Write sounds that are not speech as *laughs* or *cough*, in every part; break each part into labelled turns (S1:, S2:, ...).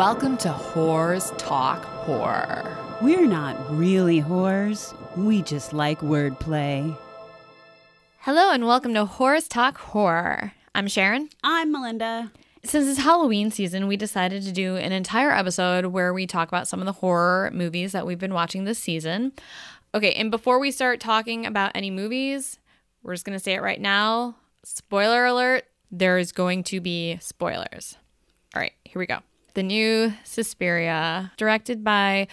S1: Welcome to Whores Talk Horror.
S2: We're not really whores. We just like wordplay.
S3: Hello and welcome to Whores Talk Horror. I'm Sharon.
S2: I'm Melinda.
S3: Since it's Halloween season, we decided to do an entire episode where we talk about some of the horror movies that we've been watching this season. Okay, and before we start talking about any movies, we're just going to say it right now. Spoiler alert, there's going to be spoilers. All right, here we go. The new Suspiria, directed by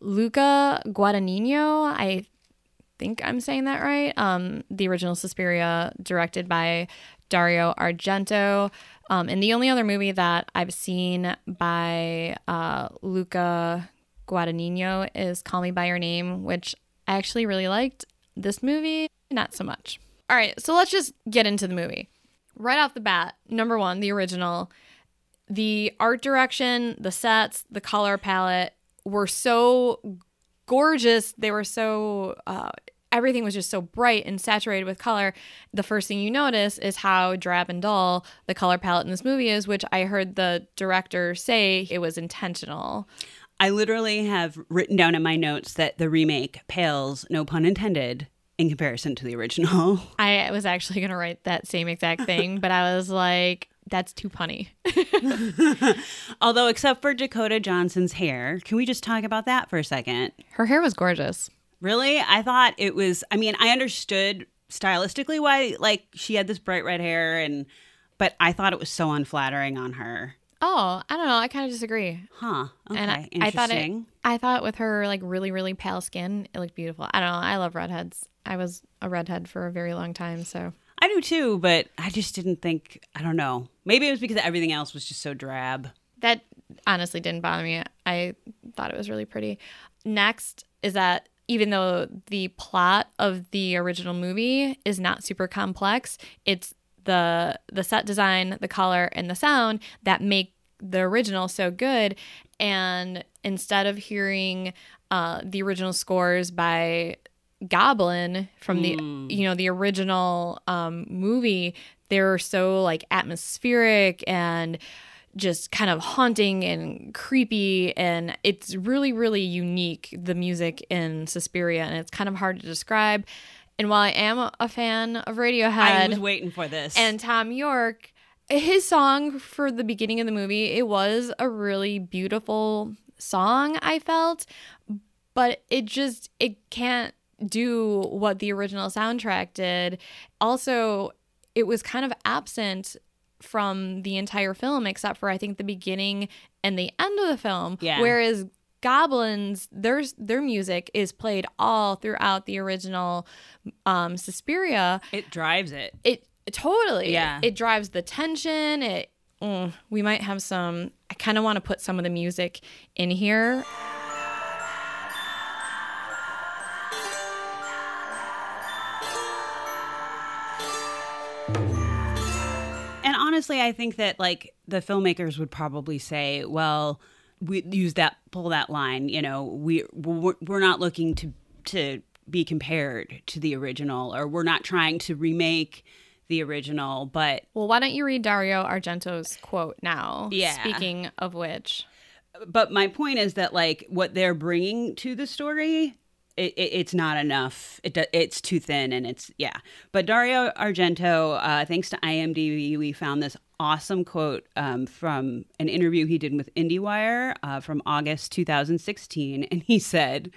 S3: Luca Guadagnino. I think I'm saying that right. Um, the original Suspiria, directed by Dario Argento. Um, and the only other movie that I've seen by uh, Luca Guadagnino is Call Me By Your Name, which I actually really liked. This movie, not so much. All right, so let's just get into the movie. Right off the bat, number one, the original, the art direction, the sets, the color palette were so gorgeous. They were so, uh, everything was just so bright and saturated with color. The first thing you notice is how drab and dull the color palette in this movie is, which I heard the director say it was intentional.
S2: I literally have written down in my notes that the remake pales, no pun intended, in comparison to the original. *laughs*
S3: I was actually going to write that same exact thing, but I was like, that's too punny. *laughs*
S2: Although, except for Dakota Johnson's hair, can we just talk about that for a second?
S3: Her hair was gorgeous.
S2: Really? I thought it was, I mean, I understood stylistically why, like, she had this bright red hair, and, but I thought it was so unflattering on her.
S3: Oh, I don't know. I kind of disagree.
S2: Huh. Okay.
S3: And I, I thought it. I thought with her like really really pale skin, it looked beautiful. I don't know. I love redheads. I was a redhead for a very long time, so
S2: I do too. But I just didn't think. I don't know. Maybe it was because everything else was just so drab.
S3: that honestly didn't bother me. I thought it was really pretty. Next is that even though the plot of the original movie is not super complex, it's the the set design, the color, and the sound that make the original so good. And instead of hearing uh, the original scores by Goblin from the you know the original um, movie, they're so like atmospheric and just kind of haunting and creepy and it's really really unique the music in Suspiria and it's kind of hard to describe and while I am a- a fan of Radiohead
S2: I was waiting for this.
S3: and Thom Yorke, his song for the beginning of the movie, it was a really beautiful song, I felt, but it just it can't do what the original soundtrack did. Also, it was kind of absent from the entire film except for I think the beginning and the end of the film.
S2: Yeah.
S3: Whereas Goblins, their their music is played all throughout the original um, Suspiria
S2: it drives it.
S3: it totally
S2: Yeah.
S3: it drives the tension it mm, we might have some i kind of want to put some of the music in here
S2: honestly, I think that like the filmmakers would probably say, well, we use that pull that line, you know, we we're, we're not looking to to be compared to the original or we're not trying to remake the original, but
S3: well why don't you read dario argento's quote now
S2: Yeah.
S3: speaking of which
S2: but my point is that like what they're bringing to the story it, it, it's not enough. It, it's too thin and it's yeah. But dario argento uh, thanks to imdb we found this awesome quote um, from an interview he did with indiewire uh, from august 2016 and he said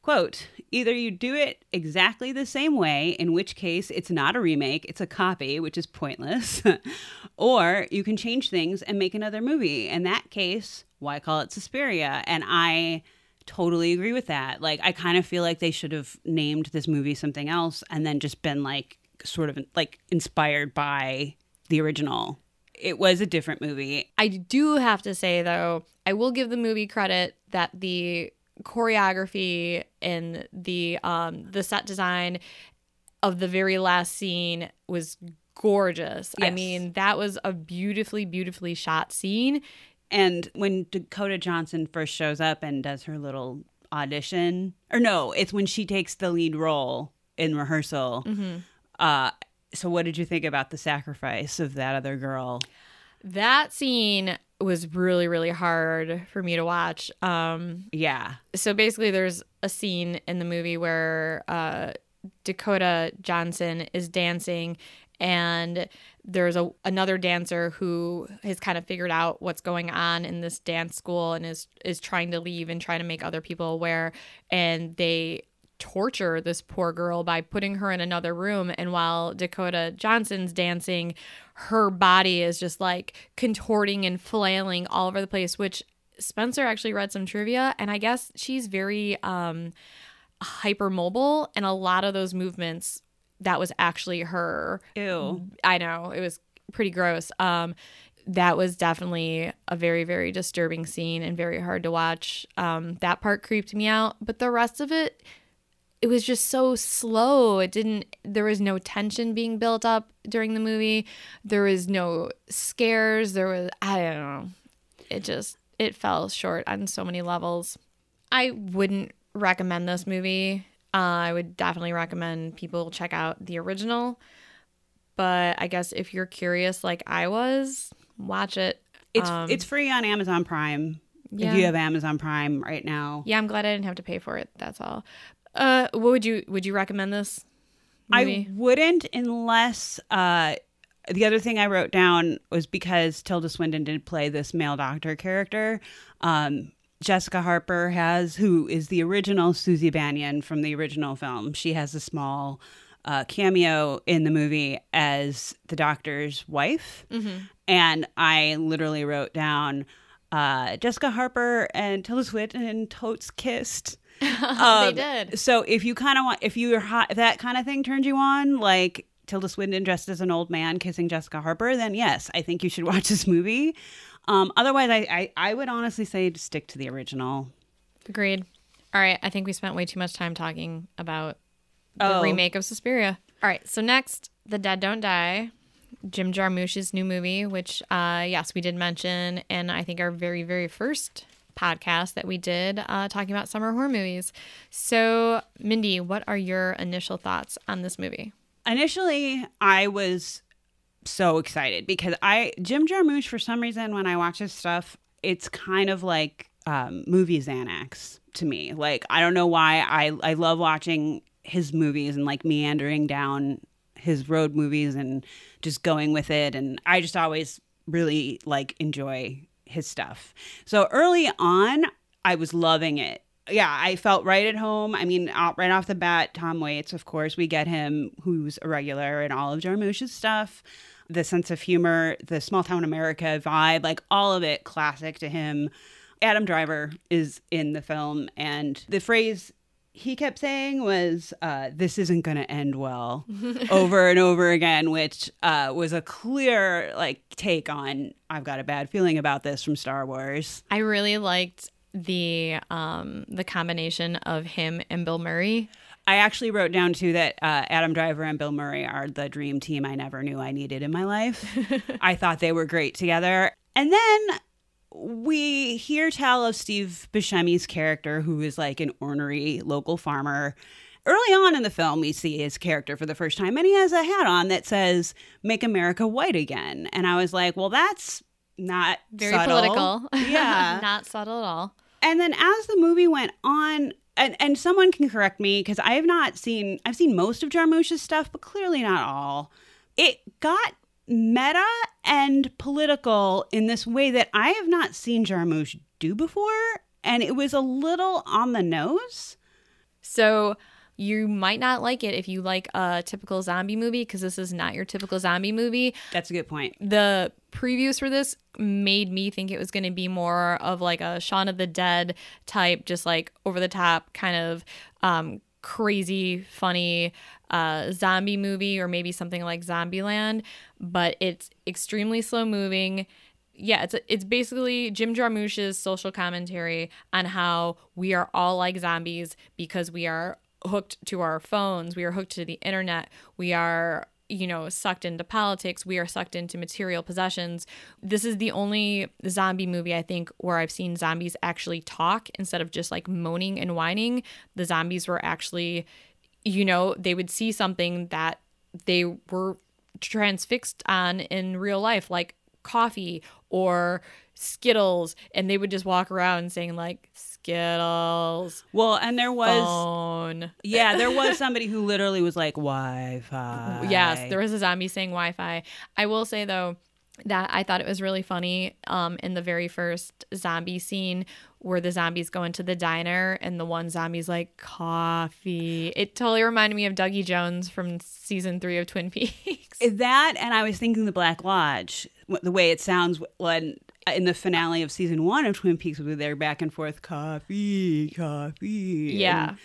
S2: quote either you do it exactly the same way in which case it's not a remake it's a copy which is pointless *laughs* or you can change things and make another movie. In that case why call it suspiria? And i totally agree with that like i kind of feel like they should have named this movie something else and then just been like sort of like inspired by the original it was a different movie
S3: i do have to say though i will give the movie credit that the choreography and the um the set design of the very last scene was gorgeous. I mean, that was a beautifully beautifully shot scene.
S2: And when Dakota Johnson first shows up and does her little audition, or no, it's when she takes the lead role in rehearsal. Uh, so, what did you think about the sacrifice of that other girl?
S3: That scene was really really hard for me to watch. Um,
S2: Yeah.
S3: so basically, there's a scene in the movie where uh, Dakota Johnson is dancing, and there's a another dancer who has kind of figured out what's going on in this dance school and is is trying to leave and trying to make other people aware, and they torture this poor girl by putting her in another room. And while Dakota Johnson's dancing her body is just like contorting and flailing all over the place which Spencer actually read some trivia. And I guess she's very um hypermobile. And a lot of those movements that was actually her
S2: Ew.
S3: I know it was pretty gross. Um, that was definitely a very very disturbing scene and very hard to watch. Um, that part creeped me out, but the rest of it, it was just so slow. It didn't. There was no tension being built up during the movie. There was no scares. There was I don't know. It just it fell short on so many levels. I wouldn't recommend this movie. Uh, I would definitely recommend people check out the original. But I guess if you're curious, like I was, watch it.
S2: It's
S3: Um,
S2: it's free on Amazon Prime.
S3: Yeah.
S2: If you have Amazon Prime right now.
S3: Yeah, I'm glad I didn't have to pay for it. That's all. Uh, what would you would you recommend this? Movie?
S2: I wouldn't unless uh the other thing I wrote down was because Tilda Swinton did play this male doctor character. Um, Jessica Harper has, who is the original Suzy Bannion from the original film. She has a small uh, cameo in the movie as the doctor's wife. And I literally wrote down uh, Jessica Harper and Tilda Swinton and totes kissed. *laughs*
S3: they
S2: Um,
S3: did.
S2: So if you kind of want, if you're hot, if that kind of thing turns you on, like Tilda Swinton dressed as an old man kissing Jessica Harper, then yes, I think you should *laughs* watch this movie. Um, otherwise, I, I I would honestly say to stick to the original.
S3: Agreed. All right, I think we spent way too much time talking about the
S2: Oh.
S3: remake of Suspiria. All right, so next, The Dead Don't Die, Jim Jarmusch's new movie, which uh, yes, we did mention, and I think our very very first podcast that we did uh, talking about summer horror movies. So, Mindy, what are your initial thoughts on this movie?
S2: Initially, I was so excited because I Jim Jarmusch for some reason when I watch his stuff, it's kind of like um, movie Xanax to me. Like I don't know why I I love watching his movies and like meandering down his road movies and just going with it and I just always really like enjoy his stuff. So early on, I was loving it. Yeah, I felt right at home. I mean, right off the bat, Tom Waits, of course, we get him, who's a regular in all of Jarmusch's stuff. The sense of humor, the small town America vibe, like all of it, classic to him. Adam Driver is in the film, and the phrase he kept saying was, uh, "This isn't going to end well," *laughs* over and over again, which uh, was a clear like take on "I've got a bad feeling about this" from Star Wars.
S3: I really liked the um the combination of him and Bill Murray.
S2: I actually wrote down too that uh, Adam Driver and Bill Murray are the dream team I never knew I needed in my life. *laughs* I thought they were great together. And then we hear tell of Steve Buscemi's character, who is like an ornery local farmer. Early on in the film, we see his character for the first time, and he has a hat on that says "Make America White Again." And I was like, "Well, that's not
S3: Very
S2: subtle.
S3: political.
S2: Yeah, *laughs*
S3: Not subtle at all.
S2: and then as the movie went on and, and someone can correct me because i have not seen i've seen most of jarmusch's stuff but clearly not all it got meta and political in this way that i have not seen jarmusch do before and it was a little on the nose
S3: So you might not like it if you like a typical zombie movie because this is not your typical zombie movie.
S2: that's a good point
S3: The previews for this made me think it was going to be more of like a Shaun of the Dead type, just like over the top kind of um, crazy, funny uh, zombie movie, or maybe something like Zombieland. But it's extremely slow moving. Yeah, it's it's basically Jim Jarmusch's social commentary on how we are all like zombies because we are hooked to our phones, we are hooked to the internet, we are you know sucked into politics, we are sucked into material possessions. This is the only zombie movie I think where I've seen zombies actually talk instead of just like moaning and whining. The zombies were actually you know, they would see something that they were transfixed on in real life like coffee or Skittles, and they would just walk around saying like Skittles.
S2: Well, and there was
S3: phone.
S2: yeah, there was somebody who literally was like Wi-Fi.
S3: Yes, there was a zombie saying Wi-Fi. I will say though that I thought it was really funny um, in the very first zombie scene where the zombies go into the diner and the one zombie's like coffee. It totally reminded me of Dougie Jones from season three of Twin *laughs* Peaks.
S2: that, and I was thinking the Black Lodge, the way it sounds when in the finale of season one of Twin Peaks, with they're back and forth, coffee, coffee.
S3: Yeah.
S2: And-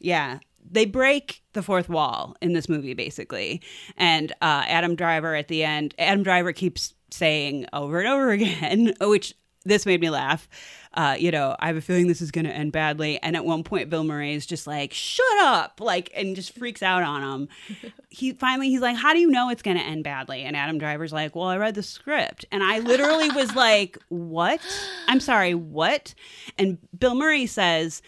S2: yeah. They break the fourth wall in this movie, basically. And uh, Adam Driver at the end, Adam Driver keeps saying over and over *laughs* again, which this made me laugh. Uh, you know, I have a feeling this is going to end badly. And at one point, Bill Murray is just like, shut up, like, and just freaks out on him. *laughs* he finally, he's like, how do you know it's going to end badly? And Adam Driver's like, well, I read the script. And I literally was *laughs* like, what? I'm sorry, what? And Bill Murray says,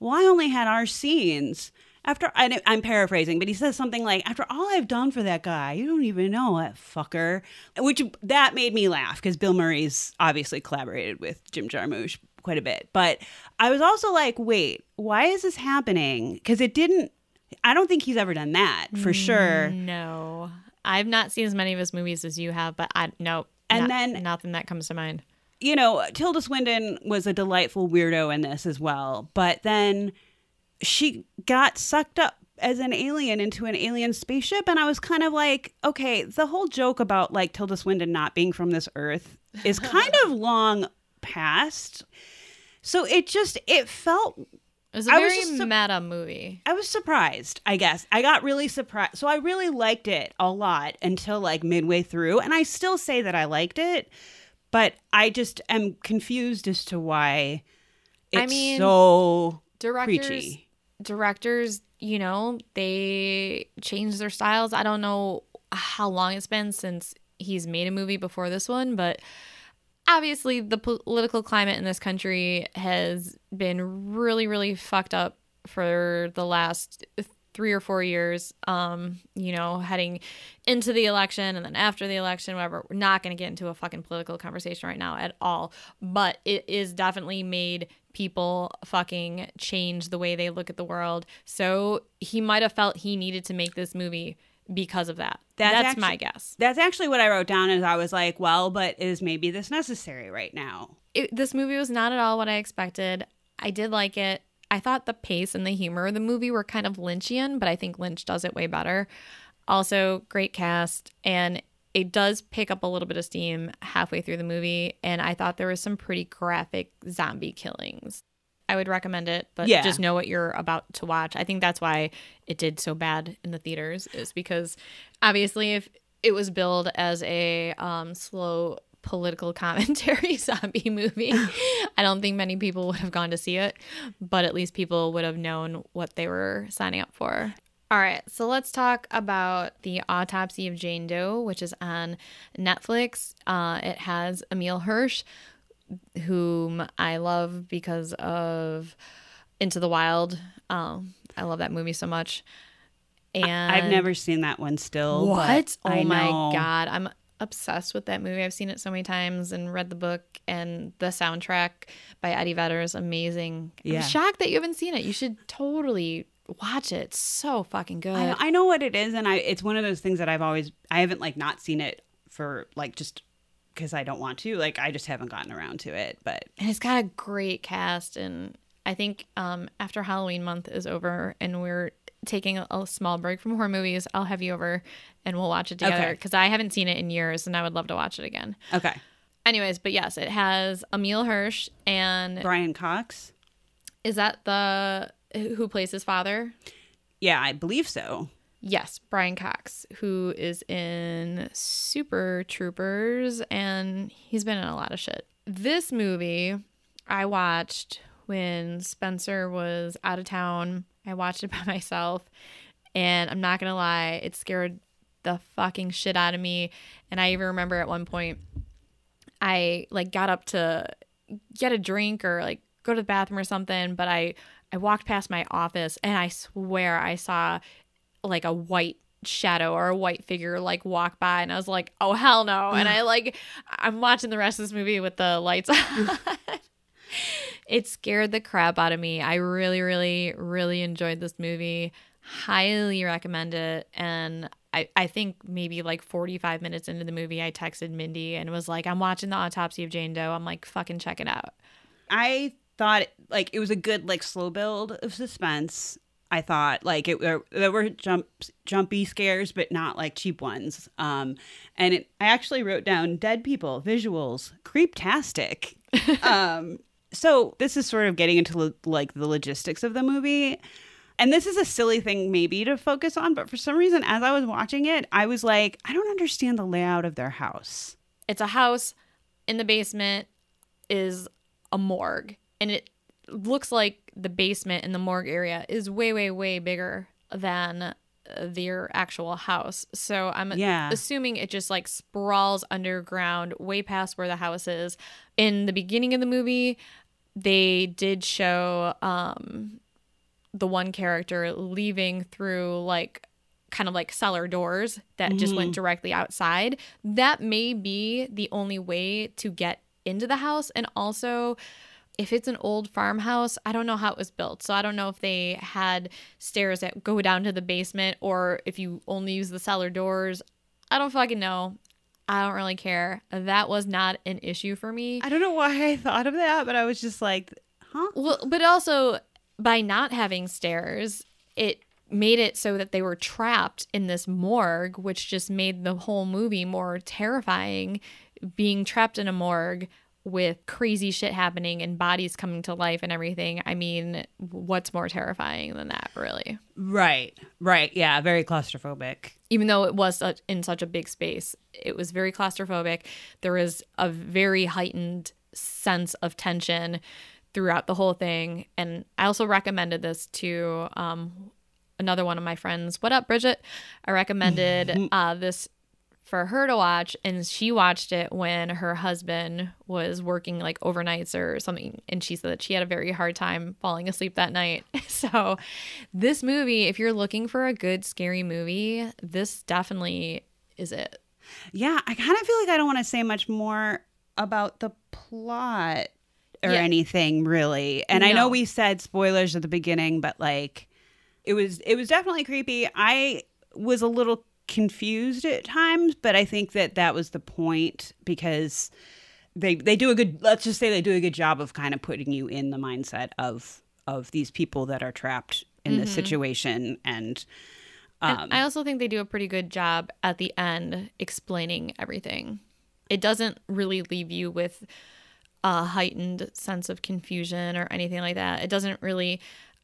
S2: well, I only had our scenes. After I, I'm paraphrasing, but he says something like, "After all I've done for that guy, you don't even know that fucker," which that made me laugh because Bill Murray's obviously collaborated with Jim Jarmusch quite a bit. But I was also like, "Wait, why is this happening?" Because it didn't. I don't think he's ever done that for mm, sure.
S3: No, I've not seen as many of his movies as you have, but I no.
S2: And
S3: not-
S2: then-
S3: nothing that comes to mind.
S2: you know, Tilda Swinton was a delightful weirdo in this as well. But then she got sucked up as an alien into an alien spaceship. And I was kind of like, okay, the whole joke about like Tilda Swinton not being from this earth is *laughs* kind of long past. So it just, it felt
S3: It was a
S2: was
S3: very
S2: just sup-
S3: meta movie.
S2: I was surprised, I guess. I got really surprised. So I really liked it a lot until like midway through. And I still say that I liked it, but I just am confused as to why it's
S3: I mean,
S2: so
S3: Directors,
S2: preachy.
S3: Directors, you know, they change their styles. I don't know how long it's been since he's made a movie before this one, but obviously the political climate in this country has been really really fucked up for the last 3 or 4 years um you know heading into the election and then after the election whatever we're not going to get into a fucking political conversation right now at all but it is definitely made people fucking change the way they look at the world so he might have felt he needed to make this movie because of that
S2: That's
S3: that's, my guess
S2: That's actually what I wrote down as I was like, well, but is maybe this necessary right now?
S3: it, this movie was not at all what I expected. I did like it. I thought the pace and the humor of the movie were kind of Lynchian, but I think Lynch does it way better. Also, great cast, and it does pick up a little bit of steam halfway through the movie. And I thought there was some pretty graphic zombie killings. I would recommend it, but
S2: Yeah.
S3: just know what you're about to watch. I think that's why it did so bad in the theaters, is because obviously, if it was billed as a um, slow political *laughs* commentary *laughs* zombie movie, I don't think many people would have gone to see it, but at least people would have known what they were signing up for. All right, so let's talk about the autopsy of Jane Doe, which is on Netflix. Uh, it has Emile Hirsch, whom I love because of Into the Wild. Um, I love that movie so much. And
S2: I've never seen that one still.
S3: what? Oh
S2: I
S3: my
S2: know.
S3: god, I'm obsessed with that movie. I've seen it so many times and read the book and the soundtrack by Eddie Vedder is amazing.
S2: Yeah.
S3: I'm shocked that you haven't seen it. You should totally watch it. It's so fucking good.
S2: I, I know what it is, and I it's one of those things that I've always I haven't like not seen it for like just because I don't want to. Like I just haven't gotten around to it. But
S3: and it's got a great cast and I think um, after Halloween month is over and we're taking a, a small break from horror movies, I'll have you over and we'll watch it together
S2: Okay.
S3: because I haven't seen it in years and I would love to watch it again.
S2: okay,
S3: Anyways, but yes, it has Emile Hirsch and
S2: Brian Cox.
S3: is that the who plays his father?
S2: Yeah, I believe so.
S3: Yes, Brian Cox, who is in Super Troopers and he's been in a lot of shit. This movie I watched when Spencer was out of town. I watched it *laughs* by myself and I'm not going to lie, it scared the fucking shit out of me. And I even remember at one point I like got up to get a drink or like go to the bathroom or something, but I I walked past my office and I swear I saw like a white shadow or a white figure like walk by and I was like, "Oh hell no." And I *sighs* like I'm watching the rest of this movie with the lights on. *laughs* it scared the crap out of me. I really really really enjoyed this movie. Highly recommend it and I, I think maybe like 45 minutes into the movie, I texted Mindy and was like, I'm watching the autopsy of Jane Doe. I'm like, fucking check it out.
S2: I thought like it was a good like slow build of suspense. I thought like it there, there were jump jumpy scares, but not like cheap ones. Um, and it, I actually wrote down dead people visuals, creeptastic. *laughs* um, so this is sort of getting into lo- like the logistics of the movie. And this is a silly thing maybe to focus on, but for some reason, as I was watching it, I was like, I don't understand the layout of their house.
S3: It's a house in the basement is a morgue and it looks like the basement in the morgue area is way way way bigger than their actual house. So I'm
S2: Yeah.
S3: assuming it just like sprawls underground way past where the house is. In the beginning of the movie, they did show um the one character leaving through like kind of like cellar doors that just went directly outside. That may be the only way to get into the house and also if it's an old farmhouse, I don't know how it was built. So I don't know if they had stairs that go down to the basement or if you only use the cellar doors. I don't fucking know. I don't really care. That was not an issue for me.
S2: I don't know why I thought of that, but I was just like, huh?
S3: Well, but also by not having stairs, it made it so that they were trapped in this morgue, which just made the whole movie more terrifying. Being trapped in a morgue with crazy shit happening and bodies coming to life and everything. I mean, what's more terrifying than that, really?
S2: Right, right. Yeah, very claustrophobic.
S3: even though it was in such a big space, it was very claustrophobic. There was a very heightened sense of tension throughout the whole thing. And I also recommended this to um, another one of my friends. What up, Bridget? I recommended *laughs* uh, this for her to watch, and she watched it when her husband was working like overnights or something. And she said that she had a very hard time falling asleep that night. *laughs* So, this movie, if you're looking for a good scary movie, this definitely is it.
S2: Yeah, I kind of feel like I don't want to say much more about the plot or
S3: Yeah.
S2: anything really. And I know we said spoilers at the beginning, but like it was it was definitely creepy. I was a little confused at times, but I think that that was the point because they they do a good let's just say they do a good job of kind of putting you in the mindset of of these people that are trapped in this situation and
S3: And
S2: um
S3: I also think they do a pretty good job at the end explaining everything. It doesn't really leave you with a heightened sense of confusion or anything like that. It doesn't really.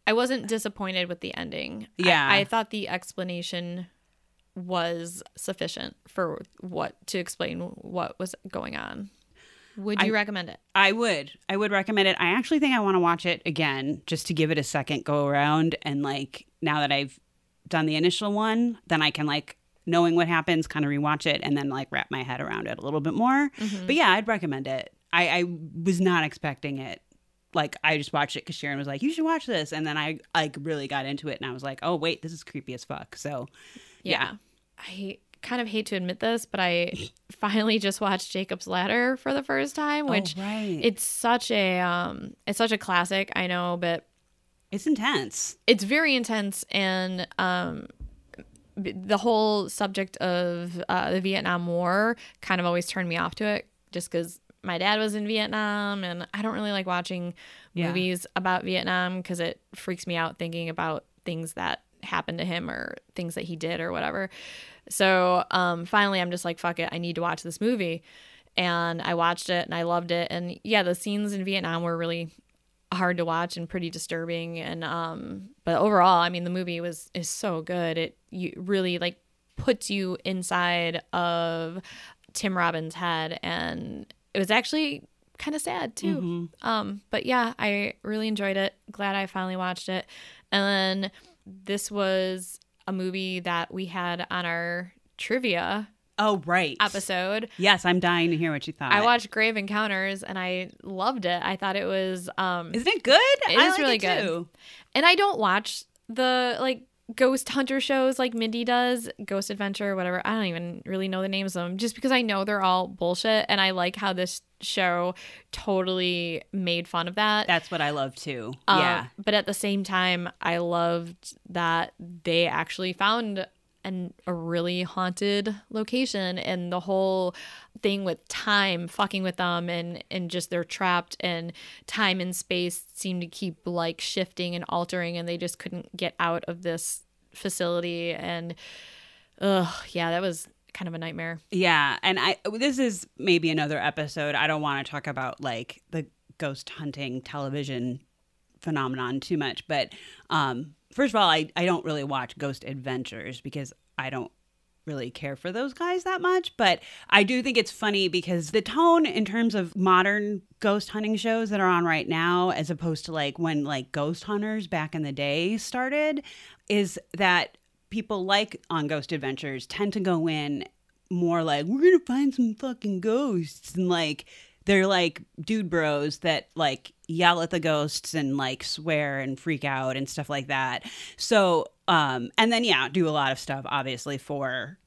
S3: I wasn't disappointed with the ending. I-
S2: Yeah.
S3: I, thought the explanation was sufficient for what to explain what was going on. Would you recommend it?
S2: I would. I would recommend it. I actually think I want to watch it again just to give it a second go around. And like now that I've done the initial one, then I can like knowing what happens, kind of rewatch it and then like wrap my head around it a little bit more. Mm-hmm. But yeah, I'd recommend it. I, I was not expecting it. Like I just watched it because Sharon was like, "You should watch this," and then I like really got into it, and I was like, "Oh wait, this is creepy as fuck." So
S3: Yeah. I kind of hate to admit this, but I *laughs* finally just watched Jacob's Ladder for the first time, which
S2: Oh, right.
S3: it's such a um it's such a classic, I know, but
S2: it's intense.
S3: it's very intense and um the whole subject of uh, the Vietnam War kind of always turned me off to it just because my dad was in Vietnam and I don't really like watching
S2: Yeah.
S3: movies about Vietnam because it freaks me out thinking about things that happened to him or things that he did or whatever. So um, finally, I'm just like, fuck it, I need to watch this movie. And I watched it and I loved it. And yeah, the scenes in Vietnam were really hard to watch and pretty disturbing. And um but overall i mean the movie was is so good. It you really like puts you inside of tim robbins head. And it was actually kind of sad too. Um but yeah i really enjoyed it. Glad i finally watched it. And then this was a movie that we had on our trivia
S2: Oh right.
S3: episode
S2: Yes, I'm dying to hear what you thought.
S3: i watched grave encounters and i loved it i thought it was um
S2: Isn't it good?
S3: It
S2: I
S3: is
S2: like
S3: really
S2: it
S3: good. and I don't watch the like ghost hunter shows like Mindy does, Ghost Adventure, whatever. I don't even really know the names of them just because I know they're all bullshit. And I like how this show totally made fun of that.
S2: That's what I love too.
S3: Um,
S2: yeah.
S3: But at the same time, I loved that they actually found an, a really haunted location and the whole thing with time fucking with them and and just they're trapped and time and space seem to keep like shifting and altering and they just couldn't get out of this facility and ugh yeah that was kind of a nightmare
S2: Yeah, and I this is maybe another episode. I don't want to talk about like the ghost hunting television phenomenon too much, but um first of all, I I don't really watch Ghost Adventures because I don't really care for those guys that much, but I do think it's funny because the tone in terms of modern ghost hunting shows that are on right now as opposed to like when like ghost hunters back in the day started is that people like on Ghost Adventures tend to go in more like we're gonna find some fucking ghosts and like they're like dude bros that like yell at the ghosts and like swear and freak out and stuff like that. So um and then yeah do a lot of stuff obviously for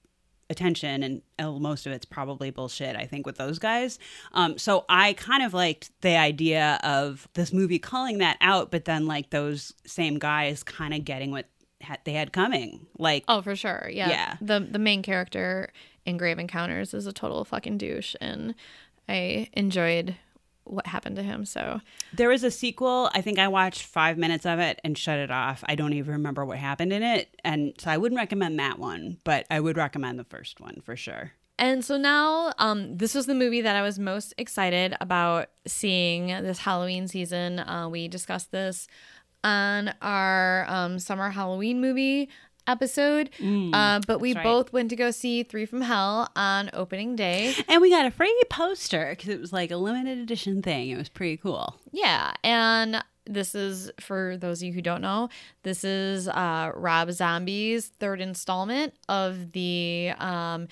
S2: attention and uh, most of it's probably bullshit i think with those guys um so i kind of liked the idea of this movie calling that out but then like those same guys kind of getting what ha- they had coming like
S3: oh for sure yeah
S2: Yeah.
S3: the the main character in grave encounters is a total fucking douche and i enjoyed what happened to him so
S2: There was a sequel. I think I watched five minutes of it and shut it off. I don't even remember what happened in it. And so I wouldn't recommend that one, but I would recommend the first one for sure.
S3: And so now, um, this was the movie that I was most excited about seeing this Halloween season. Uh, we discussed this on our um, summer Halloween movie episode, uh, but we
S2: right.
S3: both went to go see Three from Hell on opening day.
S2: And we got a free poster because it was like a limited edition thing. It was pretty cool.
S3: Yeah, and this is for those of you who don't know, this is uh, Rob Zombie's third installment of the um,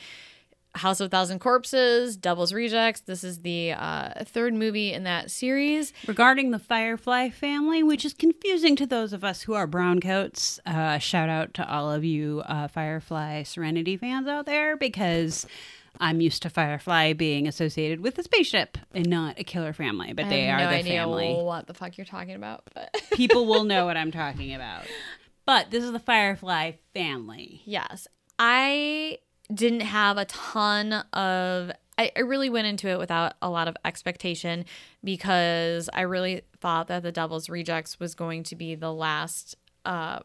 S3: House of Thousand Corpses, Devil's Rejects. This is the uh, third movie in that series.
S2: Regarding the Firefly family, which is confusing to those of us who are browncoats, uh, shout out to all of you uh, Firefly Serenity fans out there because I'm used to Firefly being associated with a spaceship and not a killer family, but they
S3: I
S2: are
S3: no
S2: the
S3: idea
S2: family.
S3: what the fuck you're talking about, but *laughs*
S2: People will know what I'm talking about. But this is the Firefly family.
S3: yes, I didn't have a ton of. I, I really went into it without a lot of expectation because I really thought that the Devil's Rejects was going to be the last uh,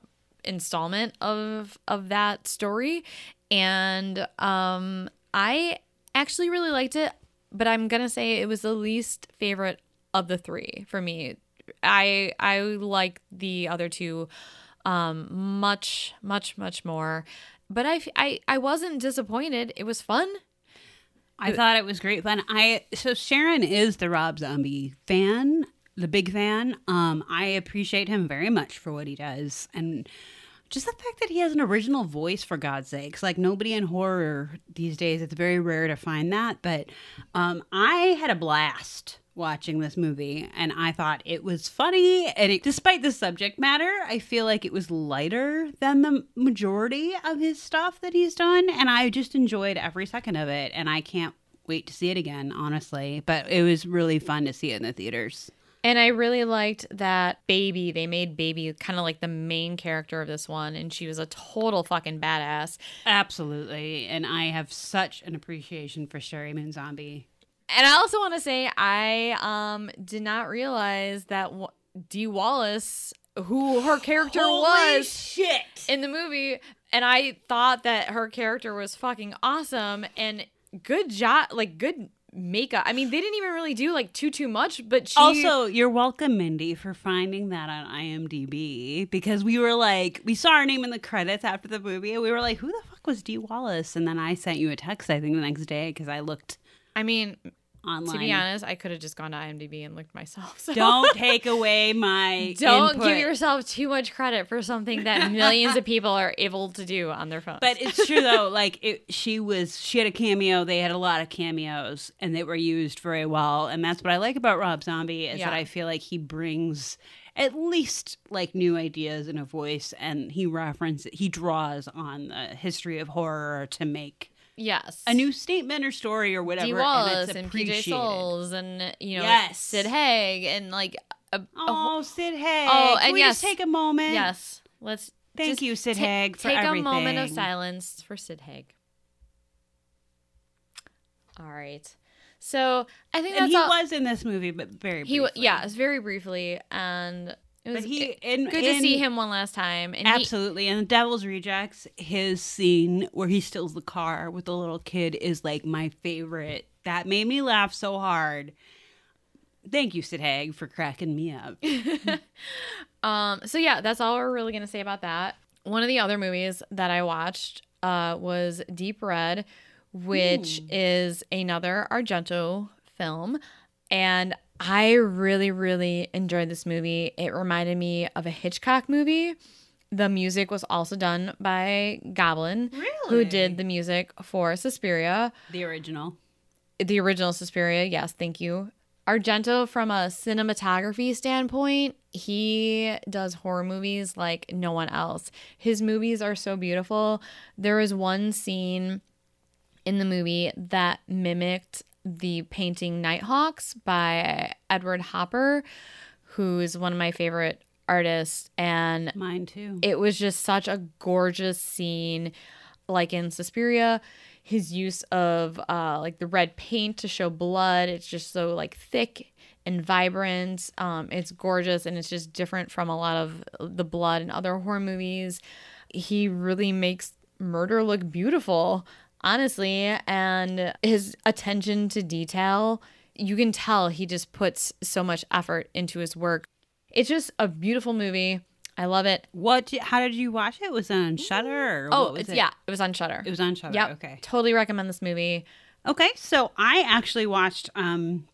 S3: installment of of that story, and um, I actually really liked it. But I'm gonna say it was the least favorite of the three for me. I I like the other two um much much much more but I, I, I wasn't disappointed it was fun
S2: I thought it was great fun. I so Sharon is the Rob Zombie fan, the big fan. Um, I appreciate him very much for what he does, and just the fact that he has an original voice for God's sakes. Like nobody in horror these days, it's very rare to find that. But um, I had a blast watching this movie, and I thought it was funny. And it, despite the subject matter, I feel like it was lighter than the majority of his stuff that he's done, and I just enjoyed every second of it. And I can't wait to see it again, honestly. But it was really fun to see it in the theaters.
S3: and I really liked that baby they made baby kind of like the main character of this one and she was a total fucking badass
S2: Absolutely, and I have such an appreciation for Sheri Moon Zombie.
S3: And I also want to say I um did not realize that w- Dee Wallace who her character was
S2: shit!
S3: in the movie and I thought that her character was fucking awesome and good job like good makeup. I mean, they didn't even really do like too too much, but she
S2: Also, you're welcome, Mindy, for finding that on IMDb because we were like, we saw her name in the credits after the movie, and we were like, who the fuck was Dee Wallace? And then I sent you a text, I think, the next day because I looked
S3: I mean,
S2: online.
S3: to be honest, I could have just gone to IMDb and looked myself. *laughs* So.
S2: don't take away my
S3: Don't
S2: input.
S3: give yourself too much credit for something that millions of people are able to do on their phones.
S2: But it's true though. Like it, she was, she had a cameo. They had a lot of cameos, and they were used very well. And that's what I like about Rob Zombie is
S3: Yeah.
S2: that I feel like he brings at least like new ideas and a voice and he references he draws on the history of horror to make
S3: Yes.
S2: a new statement or story or whatever
S3: Dee
S2: and
S3: Wallace
S2: it's
S3: and, PJ. Soles and you know
S2: Yes.
S3: Sid Haig and like a, a
S2: Oh, Sid Haig.
S3: Oh,
S2: Can
S3: and
S2: we
S3: yes.
S2: just take a moment?
S3: yes. Let's
S2: Thank you, Sid
S3: ta-
S2: Haig, for
S3: take a moment of silence for Sid Haig. All right. So I think
S2: And he
S3: all.
S2: was in this movie, but very
S3: he
S2: briefly.
S3: yeah, it's very briefly, and it was
S2: But he
S3: good to see him one last time. And he,
S2: Absolutely. And the Devil's Rejects, his scene where he steals the car with the little kid is like my favorite. That made me laugh so hard. Thank you, Sid Haig, for cracking me up. *laughs* *laughs*
S3: Um, so yeah, that's all we're really gonna say about that. One of the other movies that I watched uh, was Deep Red, which is another Argento film, and I really, really enjoyed this movie. It reminded me of a Hitchcock movie. The music was also done by Goblin, who did the music for Suspiria
S2: The original.
S3: the original Suspiria. Yes, thank you. Argento, from a cinematography standpoint, he does horror movies like no one else. His movies are so beautiful. There is one scene in the movie that mimicked the painting Nighthawks by Edward Hopper, who is one of my favorite artists. And
S2: Mine too.
S3: it was just such a gorgeous scene like in Suspiria his use of uh like the red paint to show blood it's just so like thick and vibrant um it's gorgeous and it's just different from a lot of the blood in other horror movies he really makes murder look beautiful honestly and his attention to detail you can tell he just puts so much effort into his work it's just a beautiful movie i love it
S2: what? How did you watch it? Was it on Shudder? Or
S3: Oh,
S2: what was
S3: it's
S2: it?
S3: yeah, it was on Shudder.
S2: It was on Shudder.
S3: Yeah.
S2: Okay.
S3: Totally recommend this movie.
S2: Okay, so I actually watched. Um,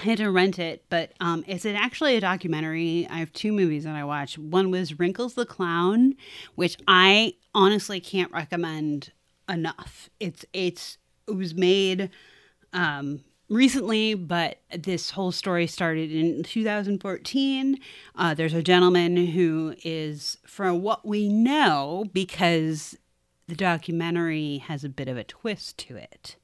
S2: I had to rent it, but um, it's an, actually a documentary. I have two movies that I watched. One was Wrinkles the Clown, which I honestly can't recommend enough. It's it's it was made um, recently, but this whole story started in 2014. Uh, there's a gentleman who is, from what we know, because the documentary has a bit of a twist to it.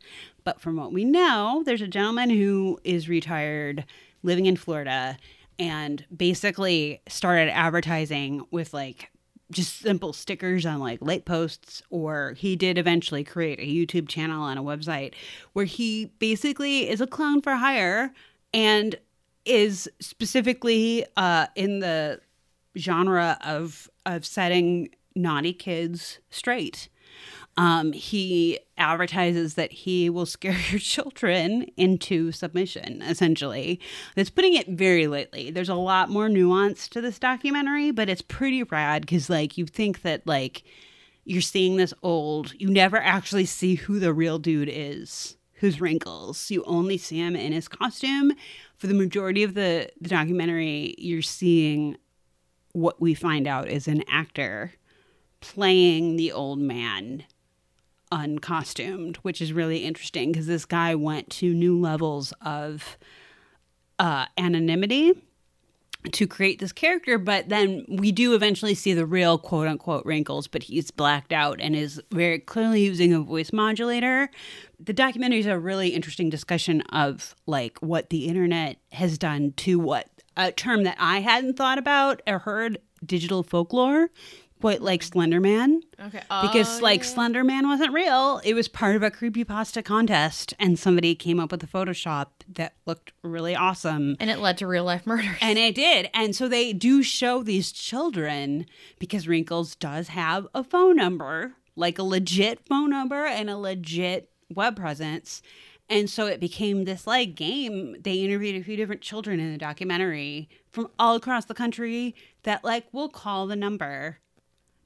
S2: But from what we know, there's a gentleman who is retired, living in Florida, and basically started advertising with like just simple stickers on like light posts or he did eventually create a YouTube channel and a website where he basically is a clown for hire and is specifically uh in the genre of of setting naughty kids straight. Um, he advertises that he will scare *laughs* your children into submission, essentially. That's putting it very lightly. There's a lot more nuance to this documentary, but it's pretty rad because, like, you think that, like, you're seeing this old, you never actually see who the real dude is, who's wrinkles. You only see him in his costume. For the majority of the, the documentary, you're seeing what we find out is an actor playing the old man uncostumed, which is really interesting because this guy went to new levels of uh, anonymity to create this character, but then we do eventually see the real quote unquote wrinkles, but he's blacked out and is very clearly using a voice modulator. The documentary is a really interesting discussion of like what the internet has done to what a term that I hadn't thought about or heard digital folklore, quite like Slenderman
S3: Okay.
S2: because oh, like Slender Man wasn't real. It was part of a creepypasta contest and somebody came up with a Photoshop that looked really awesome.
S3: and it led to real life murders.
S2: And it did. And so they do show these children because Wrinkles does have a phone number, like a legit phone number and a legit web presence. And so it became this like game. They interviewed a few different children in the documentary from all across the country that like will call the number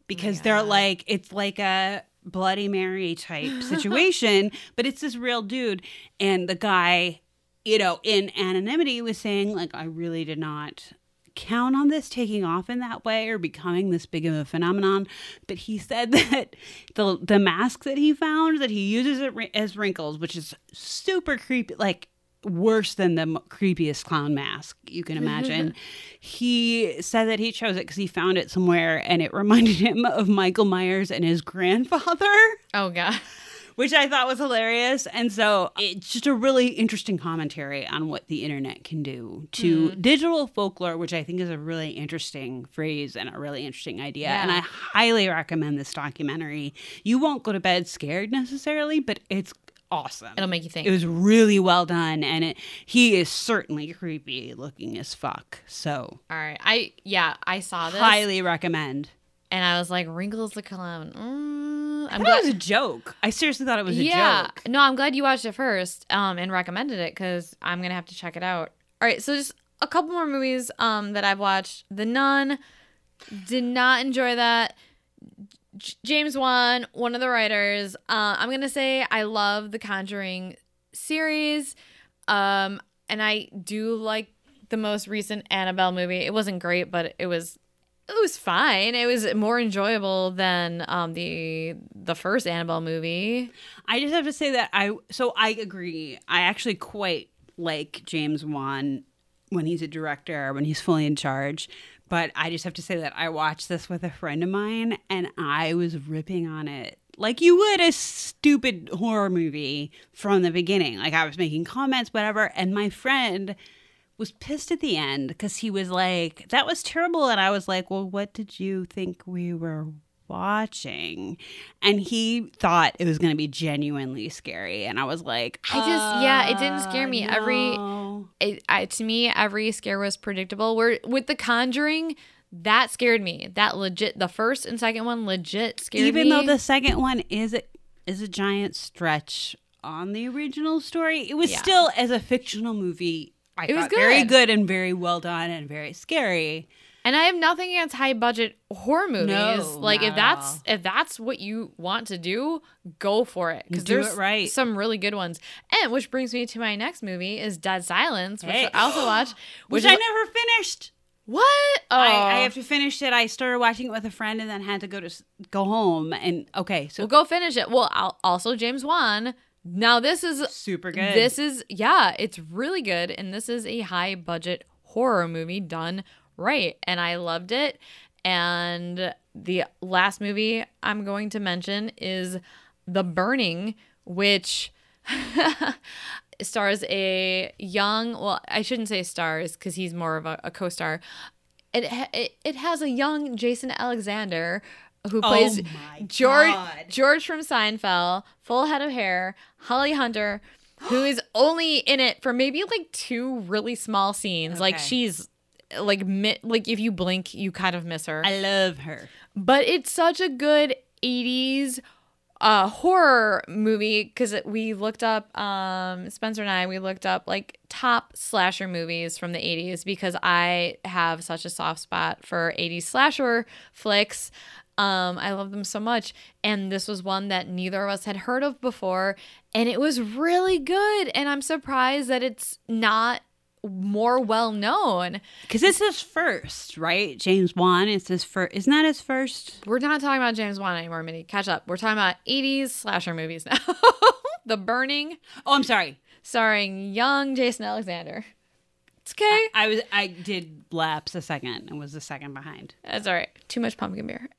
S2: because they're like it's like a bloody mary type *laughs* situation but it's this real dude. And the guy you know in anonymity was saying like i really did not count on this taking off in that way or becoming this big of a phenomenon. But he said *laughs* that the the mask that he found that he uses it as wrinkles which is super creepy like worse than the creepiest clown mask you can mm-hmm. imagine. he said that he chose it because he found it somewhere and it *laughs* reminded him of Michael Myers and his grandfather,
S3: Oh god.
S2: which I thought was hilarious. And so it's just a really interesting commentary on what the internet can do to hmm. digital folklore, which I think is a really interesting phrase and a really interesting idea. And I highly recommend this documentary. You won't go to bed scared necessarily, but it's awesome.
S3: It'll make you think.
S2: It was really well done, and it, he is certainly creepy looking as fuck. So
S3: All right. I yeah, I saw this
S2: highly recommend.
S3: and I was like, Wrinkles the Clown. Mm,
S2: I
S3: I'm
S2: thought it was a joke. I seriously thought it was a
S3: yeah.
S2: joke.
S3: No, I'm glad you watched it first um, and recommended it because I'm gonna have to check it out. All right. So just a couple more movies um, that I've watched. The Nun. Did not enjoy that. James Wan, one of the writers. Uh, I'm gonna say I love the Conjuring series, um, and I do like the most recent Annabelle movie. It wasn't great, but it was it was fine. It was more enjoyable than um, the the first Annabelle movie.
S2: I just have to say that I so I agree. I actually quite like James Wan when he's a director, when he's fully in charge. But I just have to say that I watched this with a friend of mine and I was ripping on it like you would a stupid horror movie from the beginning. Like I was making comments, whatever, and my friend was pissed at the end because he was like, that was terrible. And I was like, well, what did you think we were watching? And he thought it was going to be genuinely scary. And I was like,
S3: I just yeah, it didn't scare
S2: "Uh,
S3: me. Every
S2: no."
S3: It, I, to me, every scare was predictable. Where with The Conjuring, that scared me. That legit, the first and second one legit scared me.
S2: Even though the second one is a, is a giant stretch on the original story, it was
S3: Yeah.
S2: still, as a fictional movie, I
S3: It was
S2: thought very
S3: good.
S2: good and very well done and very scary.
S3: And I have nothing against high budget horror movies.
S2: No,
S3: like if
S2: at
S3: that's if that's what you want to do, go for it. Because there's
S2: it right.
S3: some really good ones. And which brings me to my next movie is Dead Silence, which
S2: Hey.
S3: I also watched. *gasps*
S2: Which,
S3: is-
S2: I never finished.
S3: what? Oh,
S2: I, I have to finish it. I started watching it with a friend and then had to go to go home. And okay, so
S3: Well, go finish it. Well, I'll, also James Wan. Now this is
S2: super good.
S3: This is yeah, it's really good, and this is a high budget horror movie done right, and I loved it. And the last movie I'm going to mention is The Burning, which *laughs* stars a young. Well, I shouldn't say stars because he's more of a, a co-star. It, it it has a young Jason Alexander who oh plays
S2: my
S3: George
S2: God.
S3: George from Seinfeld, full head of hair, Holly Hunter, who is only in it for maybe like two really small scenes. Like she's like mi- like if you blink, you kind of miss her.
S2: I love her.
S3: but it's such a good 80s uh horror movie because we looked up um spencer and i we looked up like top slasher movies from the 80s because i have such a soft spot for 80s slasher flicks um i love them so much and this was one that neither of us had heard of before and it was really good and i'm surprised that it's not more well known
S2: Because it's his first, right? James Wan is his first. Isn't that his first?
S3: We're not talking about James Wan anymore, Minnie. Catch up. We're talking about 80s slasher movies now. *laughs* the Burning,
S2: Oh, I'm sorry.
S3: starring young Jason Alexander. It's okay.
S2: I was. I did lapse a second and was the second behind.
S3: That's all right. Too much pumpkin beer. *laughs*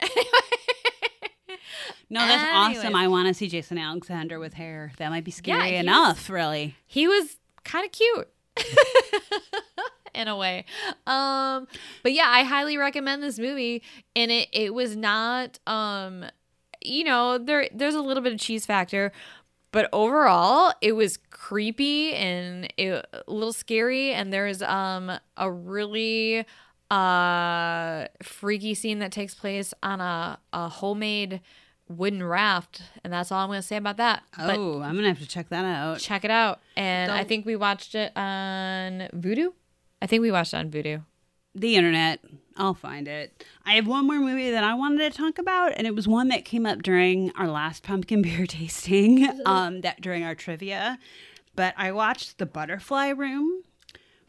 S2: No, that's
S3: Anyways.
S2: awesome. I want to see Jason Alexander with hair. That might be scary
S3: he's-
S2: enough, really.
S3: he was kind of cute. *laughs* in a way. Um but yeah, I highly recommend this movie and it it was not um you know, there there's a little bit of cheese factor, but overall it was creepy and it, a little scary and there's um a really uh freaky scene that takes place on a a homemade wooden raft and that's all I'm going to say about that. But
S2: Oh, I'm gonna have to check that out.
S3: check it out. And I
S2: Don't-
S3: think we watched it on Vudu. I think we watched it on Vudu.
S2: The internet. I'll find it. I have one more movie that I wanted to talk about, and it was one that came up during our last pumpkin *laughs* beer tasting, *laughs* um, that during our trivia. But I watched The Butterfly Room,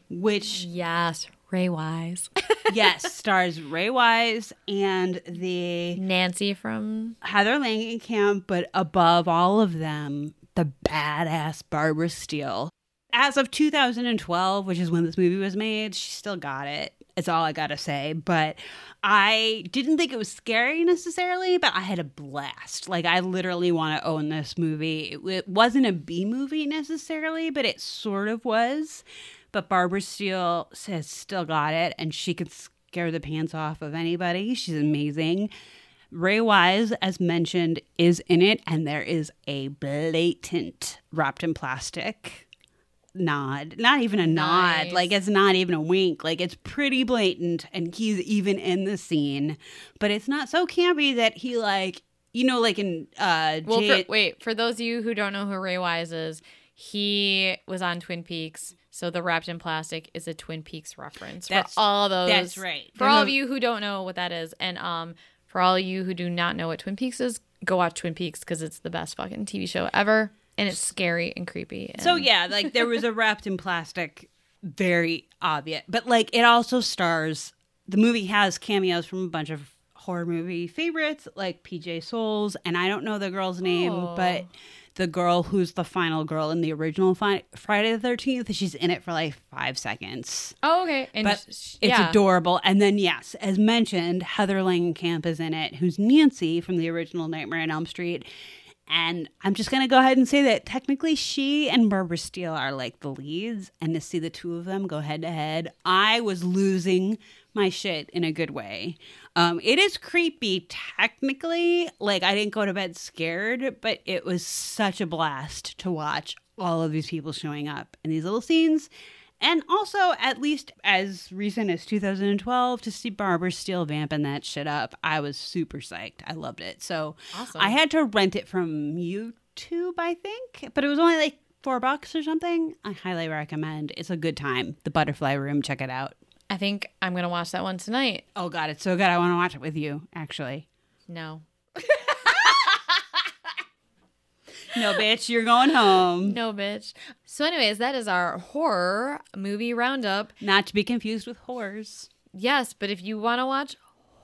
S2: which
S3: Yes, Ray Wise. *laughs*
S2: yes stars Ray Wise and the
S3: Nancy from
S2: Heather Langenkamp, but above all of them, the badass Barbara Steele. as of 2012, which is when this movie was made, she still got it. It's all I gotta say. But I didn't think it was scary necessarily, but I had a blast. Like, I literally want to own this movie. It, it wasn't a B movie necessarily, but it sort of was. But Barbara Steele has still got it, and she can scare the pants off of anybody. She's amazing. Ray Wise, as mentioned, is in it, and there is a blatant wrapped in plastic nod. Not even a
S3: Nice.
S2: nod. Like it's not even a wink. Like it's pretty blatant, and he's even in the scene. But it's not so campy that he like you know like in uh
S3: Well,
S2: Jay-
S3: for, wait, for those of you who don't know who Ray Wise is, he was on Twin Peaks. So the wrapped in plastic is a Twin Peaks reference
S2: That's-
S3: for all those.
S2: that's right.
S3: For all of you who don't know what that is, and um, for all of you who do not know what Twin Peaks is, go watch Twin Peaks because it's the best fucking TV show ever, and it's scary and creepy. And
S2: So yeah, like there was a wrapped in plastic, very obvious. But like it also stars. The movie has cameos from a bunch of horror movie favorites, like PJ Soles, and I don't know the girl's name,
S3: Oh.
S2: but the girl who's the final girl in the original fi- Friday the Thirteenth. She's in it for like five seconds.
S3: oh okay, and
S2: But
S3: sh-
S2: it's
S3: yeah.
S2: adorable. And then, yes, as mentioned, Heather Langenkamp is in it, who's Nancy from the original Nightmare on Elm Street. And I'm just going to go ahead and say that technically she and Barbara Steele are like the leads. And to see the two of them go head to head, I was losing my shit in a good way. Um, it is creepy technically. Like, I didn't go to bed scared, but it was such a blast to watch all of these people showing up in these little scenes. And also, at least as recent as 2012, to see Barbara Steele vamping that shit up, I was super psyched. I loved it. So
S3: Awesome.
S2: I had to rent it from YouTube, I think, but it was only like four bucks or something. I highly recommend. It's a good time. The Butterfly Room, check it out.
S3: I think I'm gonna watch that one tonight.
S2: Oh God, it's so good. I want to watch it with you. Actually,
S3: No,
S2: no, bitch, you're going home.
S3: no, bitch. So, anyways, that is our horror movie roundup.
S2: Not to be confused with whores.
S3: Yes, but if you want to watch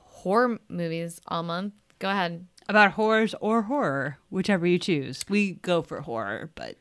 S3: horror movies all month, go ahead.
S2: About horrors or horror, whichever you choose. We go for horror, but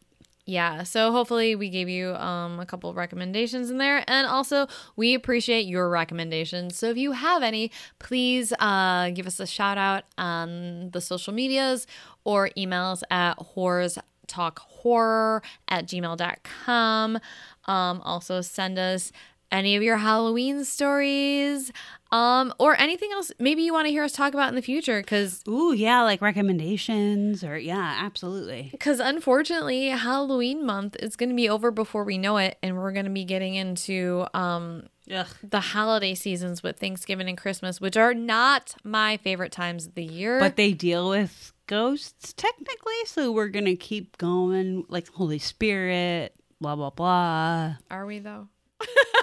S3: Yeah, so hopefully we gave you um, a couple of recommendations in there. And also, we appreciate your recommendations. So if you have any, please uh, give us a shout out on the social medias or emails at horrors talk horror at gmail.com. Um, also, send us any of your Halloween stories um, or anything else maybe you want to hear us talk about in the future because
S2: Ooh, yeah, like recommendations or yeah, absolutely.
S3: Because unfortunately, Halloween month is going to be over before we know it, and we're going to be getting into um,
S2: Ugh.
S3: the holiday seasons with Thanksgiving and Christmas, which are not my favorite times of the year.
S2: But they deal with ghosts technically, so we're gonna keep going like Holy Spirit, blah blah blah.
S3: are we though?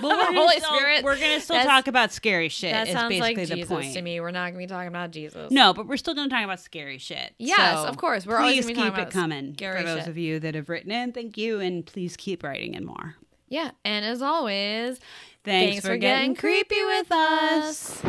S2: Well, we're *laughs* gonna
S3: Holy
S2: still,
S3: Spirit,
S2: We're gonna still
S3: that's-
S2: talk about scary shit.
S3: That
S2: is
S3: sounds like
S2: basically
S3: Jesus
S2: the point.
S3: to me. We're not going to be talking about Jesus.
S2: No, but we're still gonna talk about scary shit.
S3: Yes,
S2: So
S3: of course. We're always
S2: please
S3: gonna be
S2: keep
S3: talking
S2: it
S3: about
S2: coming.
S3: scary
S2: For those
S3: shit.
S2: of you that have written in, thank you, and please keep writing in more.
S3: Yeah, and as always,
S2: Thanks, for, getting creepy with us.